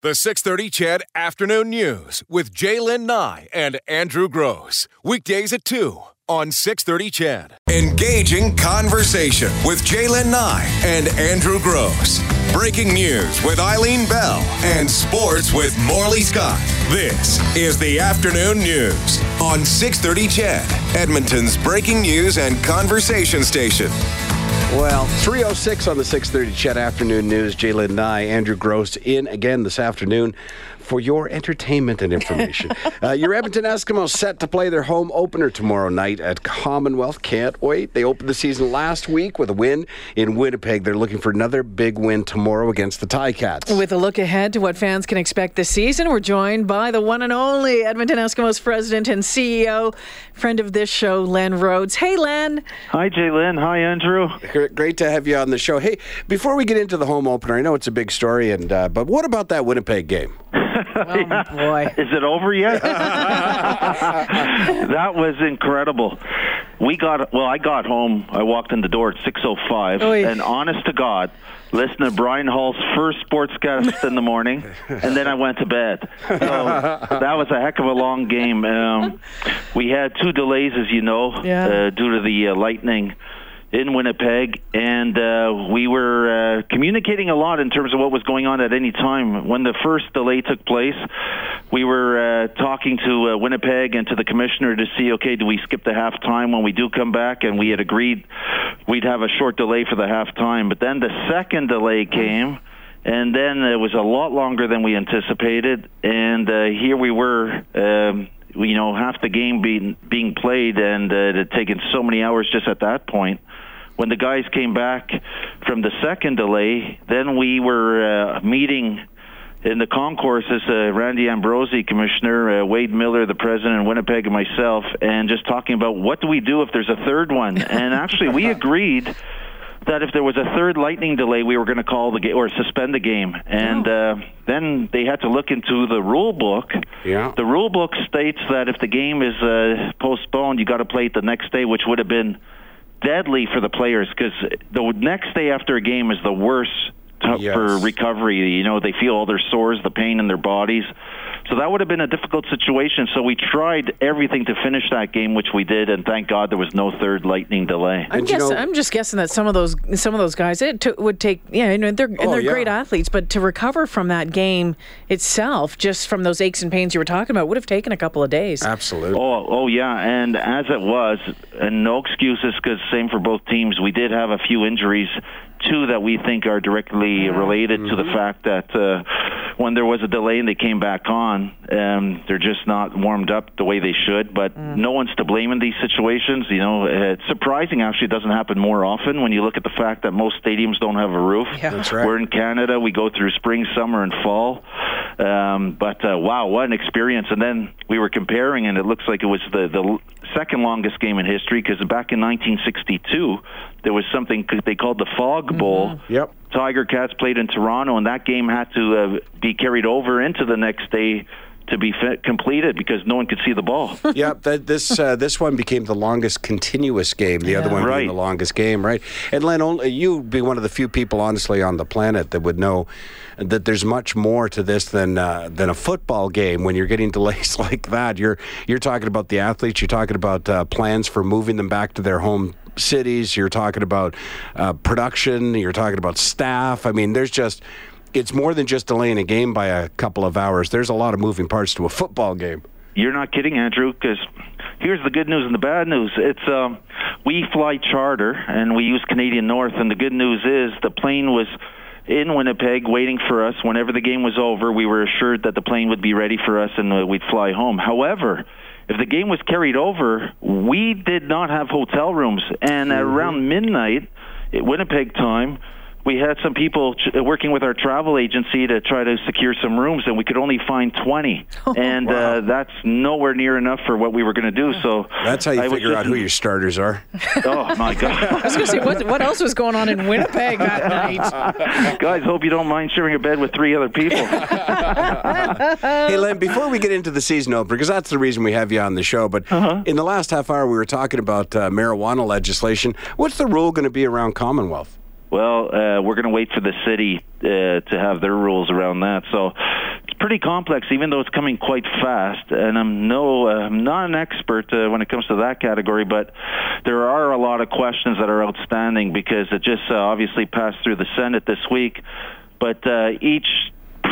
The 630 CHED Afternoon News with J'lyn Nye and Andrew Gross. Weekdays at 2 on 630 CHED. Engaging conversation with J'lyn Nye and Andrew Gross. Breaking news with Eileen Bell and sports with Morley Scott. This is the Afternoon News on 630 CHED, Edmonton's breaking news and conversation station. Well, 306 on the 630 CHED Afternoon News. J'lyn Nye, Andrew Gross in again this afternoon for your entertainment and information. uh, your Edmonton Eskimos set to play their home opener tomorrow night at Commonwealth. Can't wait. They opened the season last week with a win in Winnipeg. They're looking for another big win tomorrow against the Ticats. With a look ahead to what fans can expect this season, we're joined by the one and only Edmonton Eskimos president and CEO, friend of this show, Len Rhodes. Hey, Len. Hi, J'lyn. Hi, Andrew. Great to have you on the show. Hey, before we get into the home opener, I know it's a big story, and uh, but what about that Winnipeg game? Oh, boy. Is it over yet? that was incredible. We got well. I got home. I walked in the door at six oh five, and honest to God, listen to Brian Hall's first sportscast in the morning, and then I went to bed. So that was a heck of a long game. Um, we had two delays, as you know, Yeah. uh, due to the uh, lightning in Winnipeg, and uh, we were uh, communicating a lot in terms of what was going on at any time. When the first delay took place, we were uh, talking to uh, Winnipeg and to the commissioner to see, okay, do we skip the halftime when we do come back? And we had agreed we'd have a short delay for the halftime. But then the second delay came. And then it was a lot longer than we anticipated, and uh, here we were, um, you know, half the game being being played, and uh, it had taken so many hours just at that point. When the guys came back from the second delay, then we were uh, meeting in the concourses, uh, Randy Ambrosie, Commissioner, uh, Wade Miller, the President of Winnipeg, and myself, and just talking about what do we do if there's a third one. And actually, we agreed that if there was a third lightning delay, we were going to call the game or suspend the game. And uh, then they had to look into the rule book. Yeah. The rule book states that if the game is uh, postponed, you got to play it the next day, which would have been deadly for the players because the next day after a game is the worst t- Yes. for recovery. You know, they feel all their sores, the pain in their bodies. So that would have been a difficult situation. So we tried everything to finish that game, which we did, and thank God there was no third lightning delay. I'm, And you guess, know- I'm just guessing that some of those some of those guys it took, would take yeah you know they're and Oh, they're yeah. great athletes but to recover from that game itself just from those aches and pains you were talking about would have taken a couple of days. Absolutely. Oh, oh yeah, and as it was, and no excuses, because same for both teams. We did have a few injuries, two that we think are directly related to the fact that uh, when there was a delay and they came back on, um, they're just not warmed up the way they should. But no one's to blame in these situations. You know, it's surprising. Actually, it doesn't happen more often when you look at the fact that most stadiums don't have a roof. Yeah. That's right. We're in Canada. We go through spring, summer, and fall. Um, but uh, wow, what an experience! And then we were comparing, and it looks like it was the the second longest game in history because back in 1962 there was something they called the Fog Bowl. Yep. Tiger Cats played in Toronto, and that game had to uh, be carried over into the next day to be fi- completed because no one could see the ball. yeah, that this uh, this one became the longest continuous game. The other one Right. being the longest game, right? And Len, only you'd be one of the few people, honestly, on the planet that would know that there's much more to this than uh, than a football game. When you're getting delays like that, you're you're talking about the athletes. You're talking about uh, plans for moving them back to their home cities. You're talking about uh, production. You're talking about staff. I mean, there's just. It's more than just delaying a game by a couple of hours. There's a lot of moving parts to a football game. You're not kidding, Andrew, because here's the good news and the bad news. It's um, we fly charter and we use Canadian North, and the good news is the plane was in Winnipeg waiting for us. Whenever the game was over, we were assured that the plane would be ready for us and uh, we'd fly home. However, if the game was carried over, we did not have hotel rooms, and at around midnight, at Winnipeg time. We had some people ch- working with our travel agency to try to secure some rooms, and we could only find 20. and uh, that's nowhere near enough for what we were going to do. So That's how you I figure out who your starters are. Oh my God! I God, was going to say what what else was going on in Winnipeg that night? guys! Hope you don't mind sharing a bed with three other people. hey, Len, before we get into the season opener, because that's the reason we have you on the show, but Uh-huh. in the last half hour, we were talking about uh, marijuana legislation. What's the rule going to be around Commonwealth? Well, uh, we're going to wait for the city uh, to have their rules around that. So it's pretty complex, even though it's coming quite fast. And I'm no, uh, I'm not an expert uh, when it comes to that category, but there are a lot of questions that are outstanding because it just uh, obviously passed through the Senate this week. But uh, each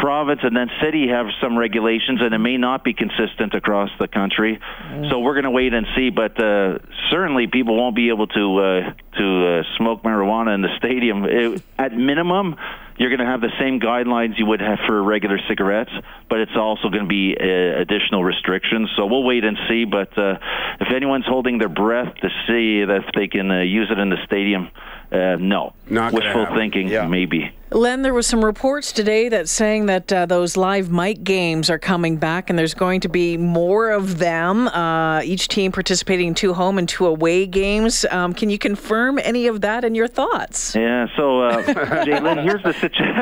province and then city have some regulations, and it may not be consistent across the country. Mm. So we're going to wait and see. But uh, certainly, people won't be able to uh, to uh, smoke marijuana in the stadium. It, at minimum, you're going to have the same guidelines you would have for regular cigarettes, but it's also going to be uh, additional restrictions. So we'll wait and see. But uh, if anyone's holding their breath to see if they can uh, use it in the stadium, uh, no. Not Wishful thinking, yeah. maybe. Len, there was some reports today that saying that uh, those live mic games are coming back, and there's going to be more of them. Uh, each team participating in two home and two away games. Um, can you confirm any of that and your thoughts? Yeah. So, uh, J'lyn, here's the situation.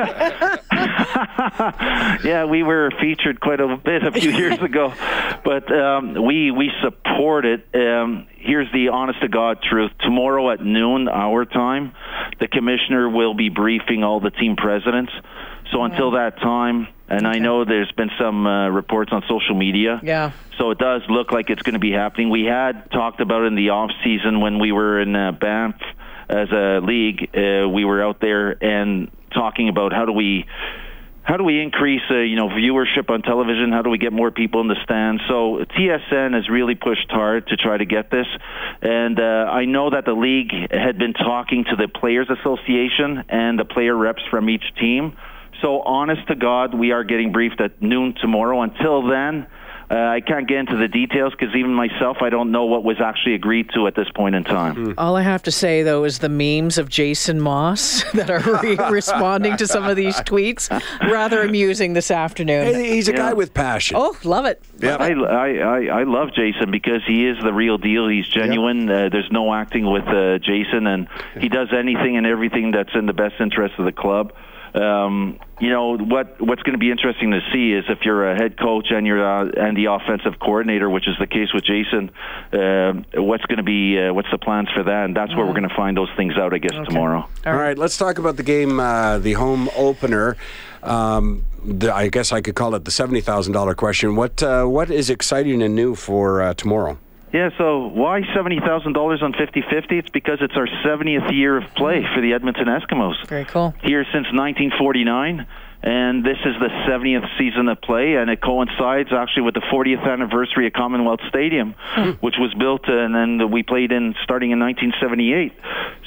yeah, we were featured quite a bit a few years ago, but um, we we support it. Um, here's the honest to God truth. Tomorrow at noon, our time, the commissioner will be briefing all the team presidents. So until that time, and okay. I know there's been some uh, reports on social media. Yeah. So it does look like it's going to be happening. We had talked about in the off season when we were in uh, Banff as a league. Uh, we were out there and talking about how do we how do we increase uh, you know viewership on television? How do we get more people in the stands? So TSN has really pushed hard to try to get this, and uh, I know that the league had been talking to the Players Association and the player reps from each team. So honest to God, we are getting briefed at noon tomorrow. Until then, uh, I can't get into the details because even myself, I don't know what was actually agreed to at this point in time. Mm. All I have to say, though, is the memes of Jason Maas that are re- responding to some of these tweets rather amusing this afternoon. Hey, he's a yeah. guy with passion. Oh, love it. Yeah, I, I, I, love Jason because he is the real deal. He's genuine. Yep. Uh, there's no acting with uh, Jason, and he does anything and everything that's in the best interest of the club um, you know what what's going to be interesting to see is if you're a head coach and you're uh, and the offensive coordinator, which is the case with Jason. Uh, what's going to be uh, what's the plans for that? And that's where we're going to find those things out, I guess, okay. tomorrow. All right, let's talk about the game, uh, the home opener. Um, the, I guess I could call it the seventy thousand dollar question. What uh, what is exciting and new for uh, tomorrow? Yeah, so why $70,000 on 50-50? It's because it's our 70th year of play for the Edmonton Eskimos. Very cool. Here since 1949 and this is the 70th season of play, and it coincides actually with the 40th anniversary of Commonwealth Stadium, hmm. which was built and then we played in starting in 1978.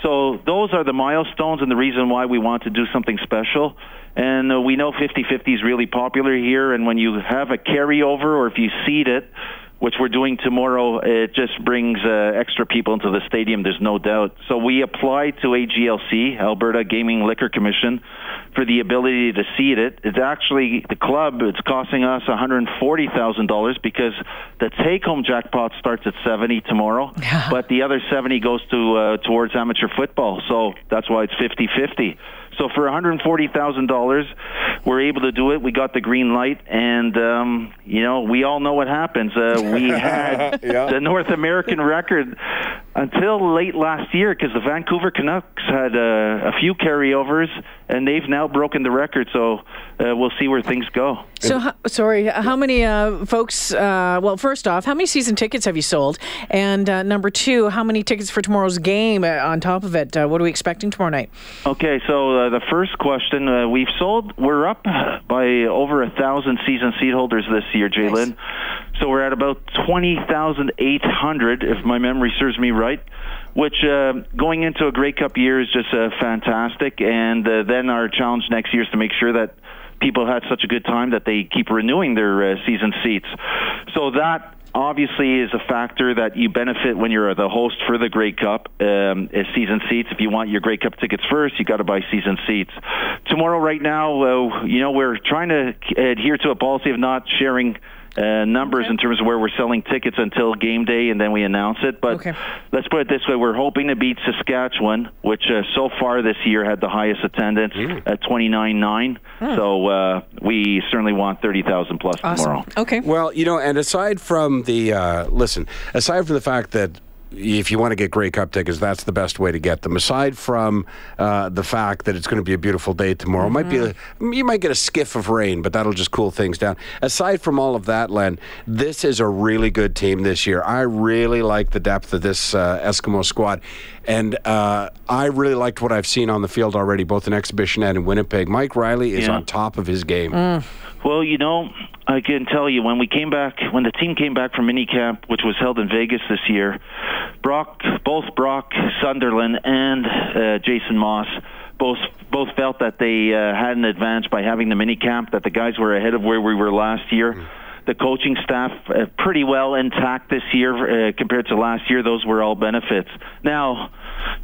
So those are the milestones and the reason why we want to do something special. And uh, we know 50-50 is really popular here, and when you have a carryover or if you seed it, which we're doing tomorrow, it just brings uh, extra people into the stadium, there's no doubt. So we applied to AGLC, Alberta Gaming Liquor Commission, for the ability to seed it. It's actually, the club, it's costing us $140,000 because the take-home jackpot starts at 70 tomorrow, but the other 70 goes to uh, towards amateur football. So that's why it's 50-50. So for $140,000, we're able to do it. We got the green light, and um, you know we all know what happens. Uh, we had yeah. the North American record until late last year because the Vancouver Canucks had uh, a few carryovers, and they've now broken the record. So uh, we'll see where things go. So, how, sorry, how many uh, folks? Uh, well, first off, how many season tickets have you sold? And uh, number two, how many tickets for tomorrow's game? Uh, on top of it, what are we expecting tomorrow night? Okay, so the first question we've sold, we're up by over a thousand season seat holders this year, J'lyn. Nice. So we're at about twenty thousand eight hundred, if my memory serves me right right? Which uh, going into a Grey Cup year is just uh, fantastic. And uh, then our challenge next year is to make sure that people had such a good time that they keep renewing their uh, season seats. So that obviously is a factor that you benefit when you're the host for the Grey Cup um, is season seats. If you want your Grey Cup tickets first, you got to buy season seats. Tomorrow, right now, uh, you know we're trying to adhere to a policy of not sharing uh, numbers okay. in terms of where we're selling tickets until game day, and then we announce it. But okay. let's put it this way: we're hoping to beat Saskatchewan, which uh, so far this year had the highest attendance mm. at twenty nine nine. Hmm. So uh, we certainly want thirty thousand plus awesome. tomorrow. Okay. Well, you know, and aside from the uh, listen, aside from the fact that if you want to get Grey Cup tickets, that's the best way to get them. Aside from uh, the fact that it's going to be a beautiful day tomorrow, mm-hmm. might be a, you might get a skiff of rain, but that'll just cool things down. Aside from all of that, Len, this is a really good team this year. I really like the depth of this uh, Eskimo squad, and uh, I really liked what I've seen on the field already, both in exhibition and in Winnipeg. Mike Reilly is yeah. on top of his game. Mm. Well, you know, I can tell you when we came back, when the team came back from minicamp, which was held in Vegas this year, Brock, both Brock Sunderland and uh, Jason Maas, both both felt that they uh, had an advantage by having the minicamp. That the guys were ahead of where we were last year. Mm. The coaching staff uh, pretty well intact this year uh, compared to last year. Those were all benefits. Now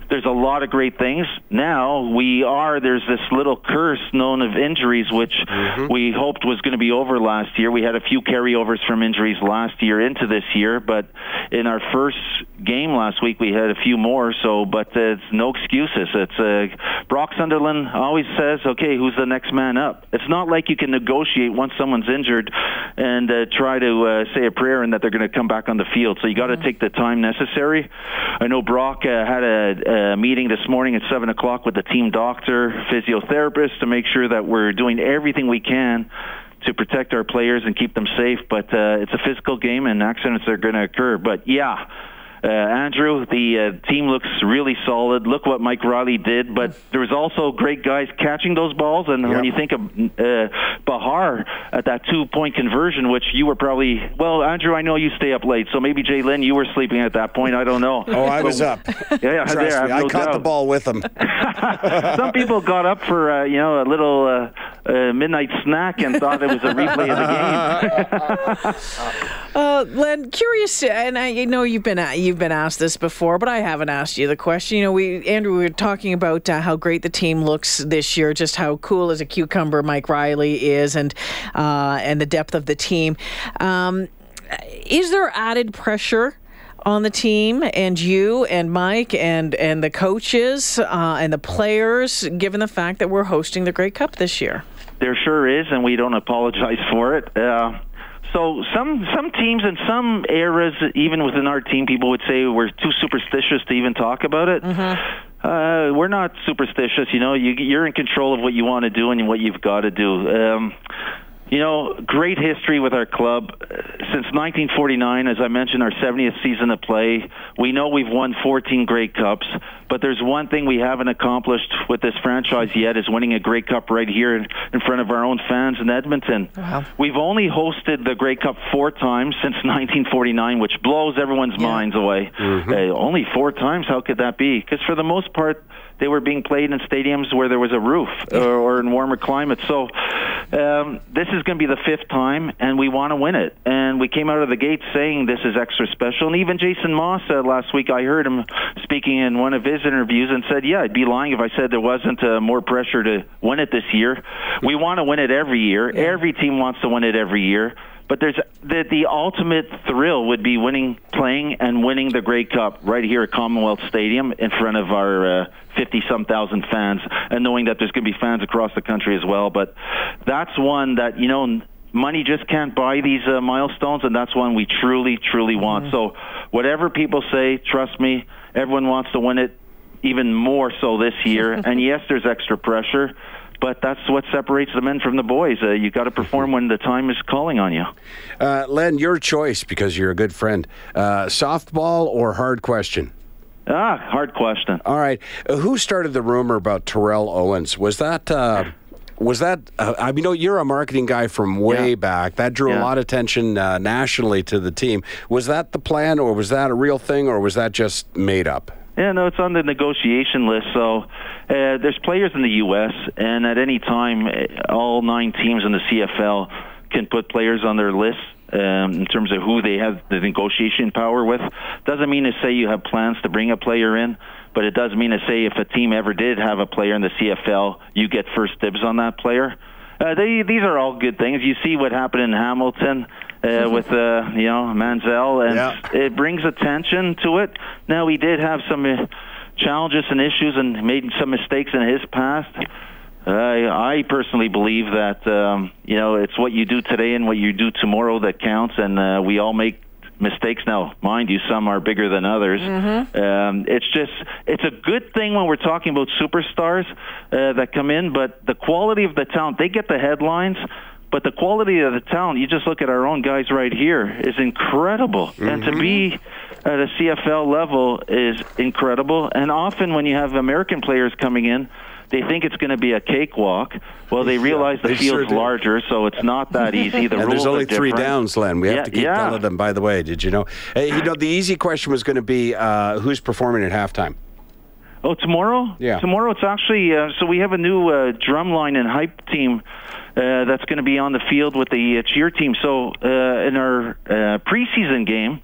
there's a lot of great things. Now we are there's this little curse known of injuries, which mm-hmm. we hoped was going to be over last year. We had a few carryovers from injuries last year into this year, but in our first game last week we had a few more. So, but it's no excuses. It's uh, Brock Sunderland always says, okay, who's the next man up? It's not like you can negotiate once someone's injured and uh, try to uh, say a prayer and that they're going to come back on the field. So you got to mm-hmm. take the time necessary. I know Brock uh, had a a meeting this morning at 7 o'clock with the team doctor, physiotherapist, to make sure that we're doing everything we can to protect our players and keep them safe. But uh, it's a physical game, and accidents are going to occur. But yeah, uh, Andrew, the uh, team looks really solid. Look what Mike Reilly did, but there was also great guys catching those balls. And yep. when you think of uh, Behar at that two-point conversion, which you were probably well, Andrew, I know you stay up late, so maybe J'lyn, you were sleeping at that point. I don't know. Oh, I was up. Yeah, Trust there, I, no caught doubt. the ball with him. Some people got up for uh, you know a little uh, uh, midnight snack and thought it was a replay of the game. uh, Len, curious, and I know you've been you you've been asked this before, but I haven't asked you the question. You know, we Andrew, we were talking about uh, how great the team looks this year, just how cool as a cucumber Mike Reilly is, and uh, and the depth of the team. Um, is there added pressure? on the team and you and Mike and and the coaches uh, and the players, given the fact that we're hosting the Grey Cup this year? There sure is, and we don't apologize for it. Uh, so some some teams and some eras, even within our team, people would say we're too superstitious to even talk about it. Mm-hmm. Uh, we're not superstitious, you know. You, you're in control of what you want to do and what you've got to do. Um, you know, great history with our club. Since 1949, as I mentioned, our 70th season of play, we know we've won 14 Grey Cups, but there's one thing we haven't accomplished with this franchise yet is winning a Grey Cup right here in front of our own fans in Edmonton. Wow. We've only hosted the Grey Cup four times since 1949, which blows everyone's yeah. minds away. Mm-hmm. Uh, only four times? How could that be? Because for the most part, they were being played in stadiums where there was a roof or, or in warmer climates. So um, this is going to be the fifth time, and we want to win it. And we came out of the gate saying this is extra special. And even Jason Maas said last week, I heard him speaking in one of his interviews and said, "Yeah, I'd be lying if I said there wasn't uh, more pressure to win it this year. We want to win it every year. Every team wants to win it every year." But there's the, the ultimate thrill would be winning, playing, and winning the Grey Cup right here at Commonwealth Stadium in front of our 50 uh, some thousand fans, and knowing that there's going to be fans across the country as well. But that's one that you know money just can't buy these uh, milestones, and that's one we truly, truly want. Mm-hmm. So, whatever people say, trust me, everyone wants to win it even more so this year. and yes, there's extra pressure but that's what separates the men from the boys. Uh, you got to perform when the time is calling on you. Uh, Len, your choice because you're a good friend. Uh, softball or hard question? Ah, hard question. All right. Uh, who started the rumor about Terrell Owens? Was that? Uh, was that? Uh, I mean, you're a marketing guy from way yeah. back. That drew yeah. a lot of attention nationally to the team. Was that the plan, or was that a real thing, or was that just made up? Yeah, no, it's on the negotiation list. So uh, there's players in the U.S. and at any time, uh, all nine teams in the CFL can put players on their list um, in terms of who they have the negotiation power with. Doesn't mean to say you have plans to bring a player in, but it does mean to say if a team ever did have a player in the CFL, you get first dibs on that player. Uh, they, these are all good things. You see what happened in Hamilton uh, with uh, you know Manziel, and yeah. it brings attention to it. Now he did have some uh, challenges and issues, and made some mistakes in his past. I, I personally believe that um, you know it's what you do today and what you do tomorrow that counts, and uh, we all make mistakes. Now, mind you, some are bigger than others. Mm-hmm. Um, it's just it's a good thing when we're talking about superstars uh, that come in, but the quality of the talent they get the headlines. But the quality of the talent, you just look at our own guys right here, is incredible. Mm-hmm. And to be at a CFL level is incredible. And often when you have American players coming in, they think it's going to be a cakewalk. Well, they realize yeah, the field's sure larger, so it's not that easy. The and rules there's only three downs, Len. We have yeah, to keep yeah. telling them. By the way, did you know? Hey, you know, the easy question was going to be uh, who's performing at halftime. Oh, tomorrow? Yeah. Tomorrow it's actually uh, so we have a new uh, drumline and hype team uh, that's going to be on the field with the uh, cheer team. So uh, in our uh, preseason game,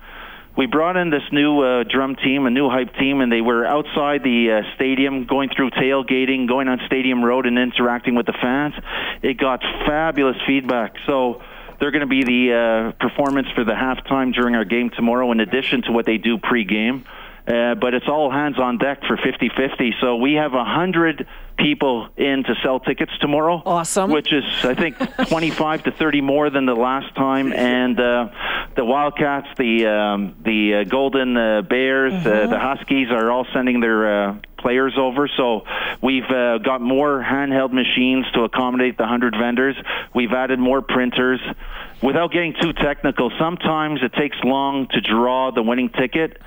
we brought in this new uh, drum team, a new hype team, and they were outside the uh, stadium, going through tailgating, going on Stadium Road, and interacting with the fans. It got fabulous feedback. So they're going to be the uh, performance for the halftime during our game tomorrow, in addition to what they do pre-game. Uh, but it's all hands on deck for 50-50. So we have a hundred people in to sell tickets tomorrow. Awesome. Which is, I think, 25 to 30 more than the last time. And uh, the Wildcats, the um, the uh, Golden uh, Bears, mm-hmm. the Huskies are all sending their uh, players over. So we've uh, got more handheld machines to accommodate the 100 vendors. We've added more printers. Without getting too technical, sometimes it takes long to draw the winning ticket.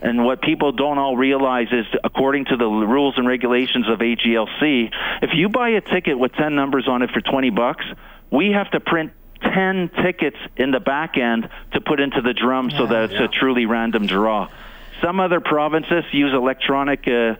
And what people don't all realize is, according to the rules and regulations of AGLC, if you buy a ticket with 10 numbers on it for 20 bucks, we have to print 10 tickets in the back end to put into the drum yeah, so that it's yeah. a truly random draw. Some other provinces use electronic uh,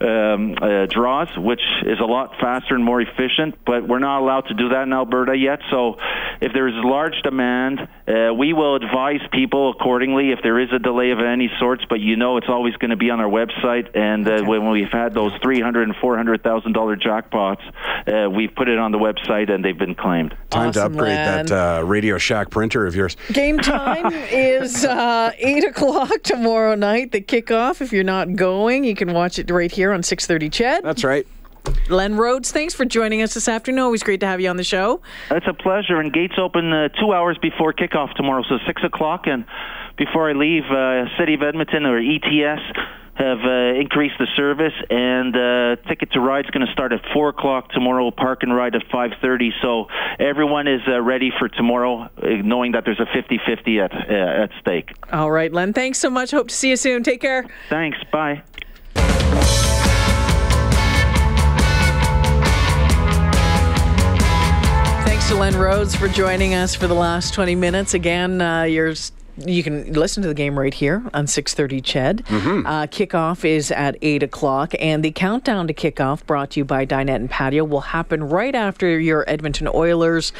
um, uh, draws, which is a lot faster and more efficient, but we're not allowed to do that in Alberta yet. So if there is large demand, uh, we will advise people accordingly if there is a delay of any sorts, but you know it's always going to be on our website. And uh, okay. when we've had those $300,000 and $400,000 jackpots, uh, we've put it on the website and they've been claimed. Time awesome, to upgrade Len. that uh, Radio Shack printer of yours. Game time is uh, 8 o'clock tomorrow night the kickoff. If you're not going, you can watch it right here on 6:30. CHED. That's right. Len Rhodes, thanks for joining us this afternoon. Always great to have you on the show. It's a pleasure. And gates open uh, two hours before kickoff tomorrow, so six o'clock. And before I leave, uh, City of Edmonton or ETS have uh, increased the service, and uh, Ticket to Ride is going to start at four o'clock tomorrow. Park and Ride at five thirty. So everyone is uh, ready for tomorrow, uh, knowing that there's a 50-50 at uh, at stake. All right, Len. Thanks so much. Hope to see you soon. Take care. Thanks. Bye. Thanks to Len Rhodes for joining us for the last 20 minutes. Again, uh, you're you can listen to the game right here on 6.30 CHED. Mm-hmm. Uh, kickoff is at 8 o'clock, and the countdown to kickoff, brought to you by Dinette and Patio, will happen right after your Edmonton Oilers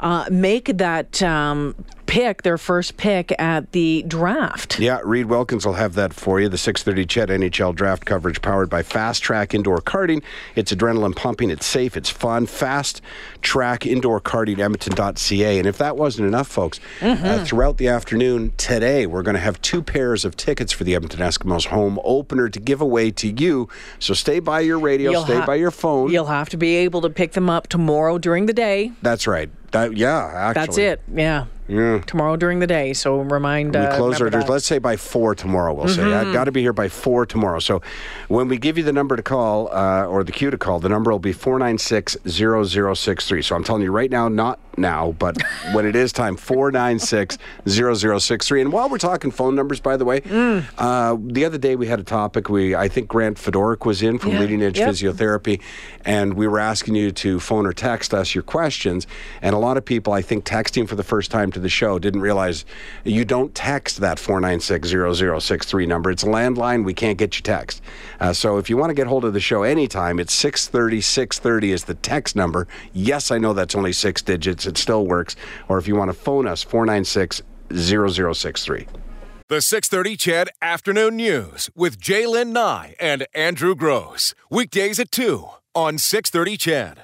uh, make that um, pick, their first pick at the draft. Yeah, Reid Wilkins will have that for you. The 6:30 CHED NHL draft coverage powered by Fast Track Indoor Karting. It's adrenaline pumping. It's safe. It's fun. Fast Track Indoor Karting Edmonton.ca. And if that wasn't enough, folks, uh, mm-hmm. uh, throughout the afternoon today, we're going to have two pairs of tickets for the Edmonton Eskimos home opener to give away to you. So stay by your radio. You'll stay ha- by your phone. You'll have to be able to pick them up tomorrow during the day. That's right. That yeah, actually. That's it. Yeah. Yeah. Tomorrow during the day. So remind. When we uh, close our doors. Let's say by four tomorrow. We'll mm-hmm. say I got to be here by four tomorrow. So when we give you the number to call uh, or the cue to call, the number will be four nine six zero zero six three. So I'm telling you right now, not now, but when it is time, four nine six zero zero six three. And while we're talking phone numbers, by the way, mm. uh, the other day we had a topic. We I think Grant Fedoric was in from yeah. Leading Edge yep. Physiotherapy, and we were asking you to phone or text us your questions. And a lot of people, I think, texting for the first time to the show didn't realize you don't text that 496-0063 number. It's a landline. We can't get you text. Uh, so if you want to get hold of the show anytime, it's 630 630 is the text number. Yes, I know that's only six digits. It still works. Or if you want to phone us, 496 0063. The 630 CHED Afternoon News with J'lyn Nye and Andrew Gross. Weekdays at 2 on 630 CHED.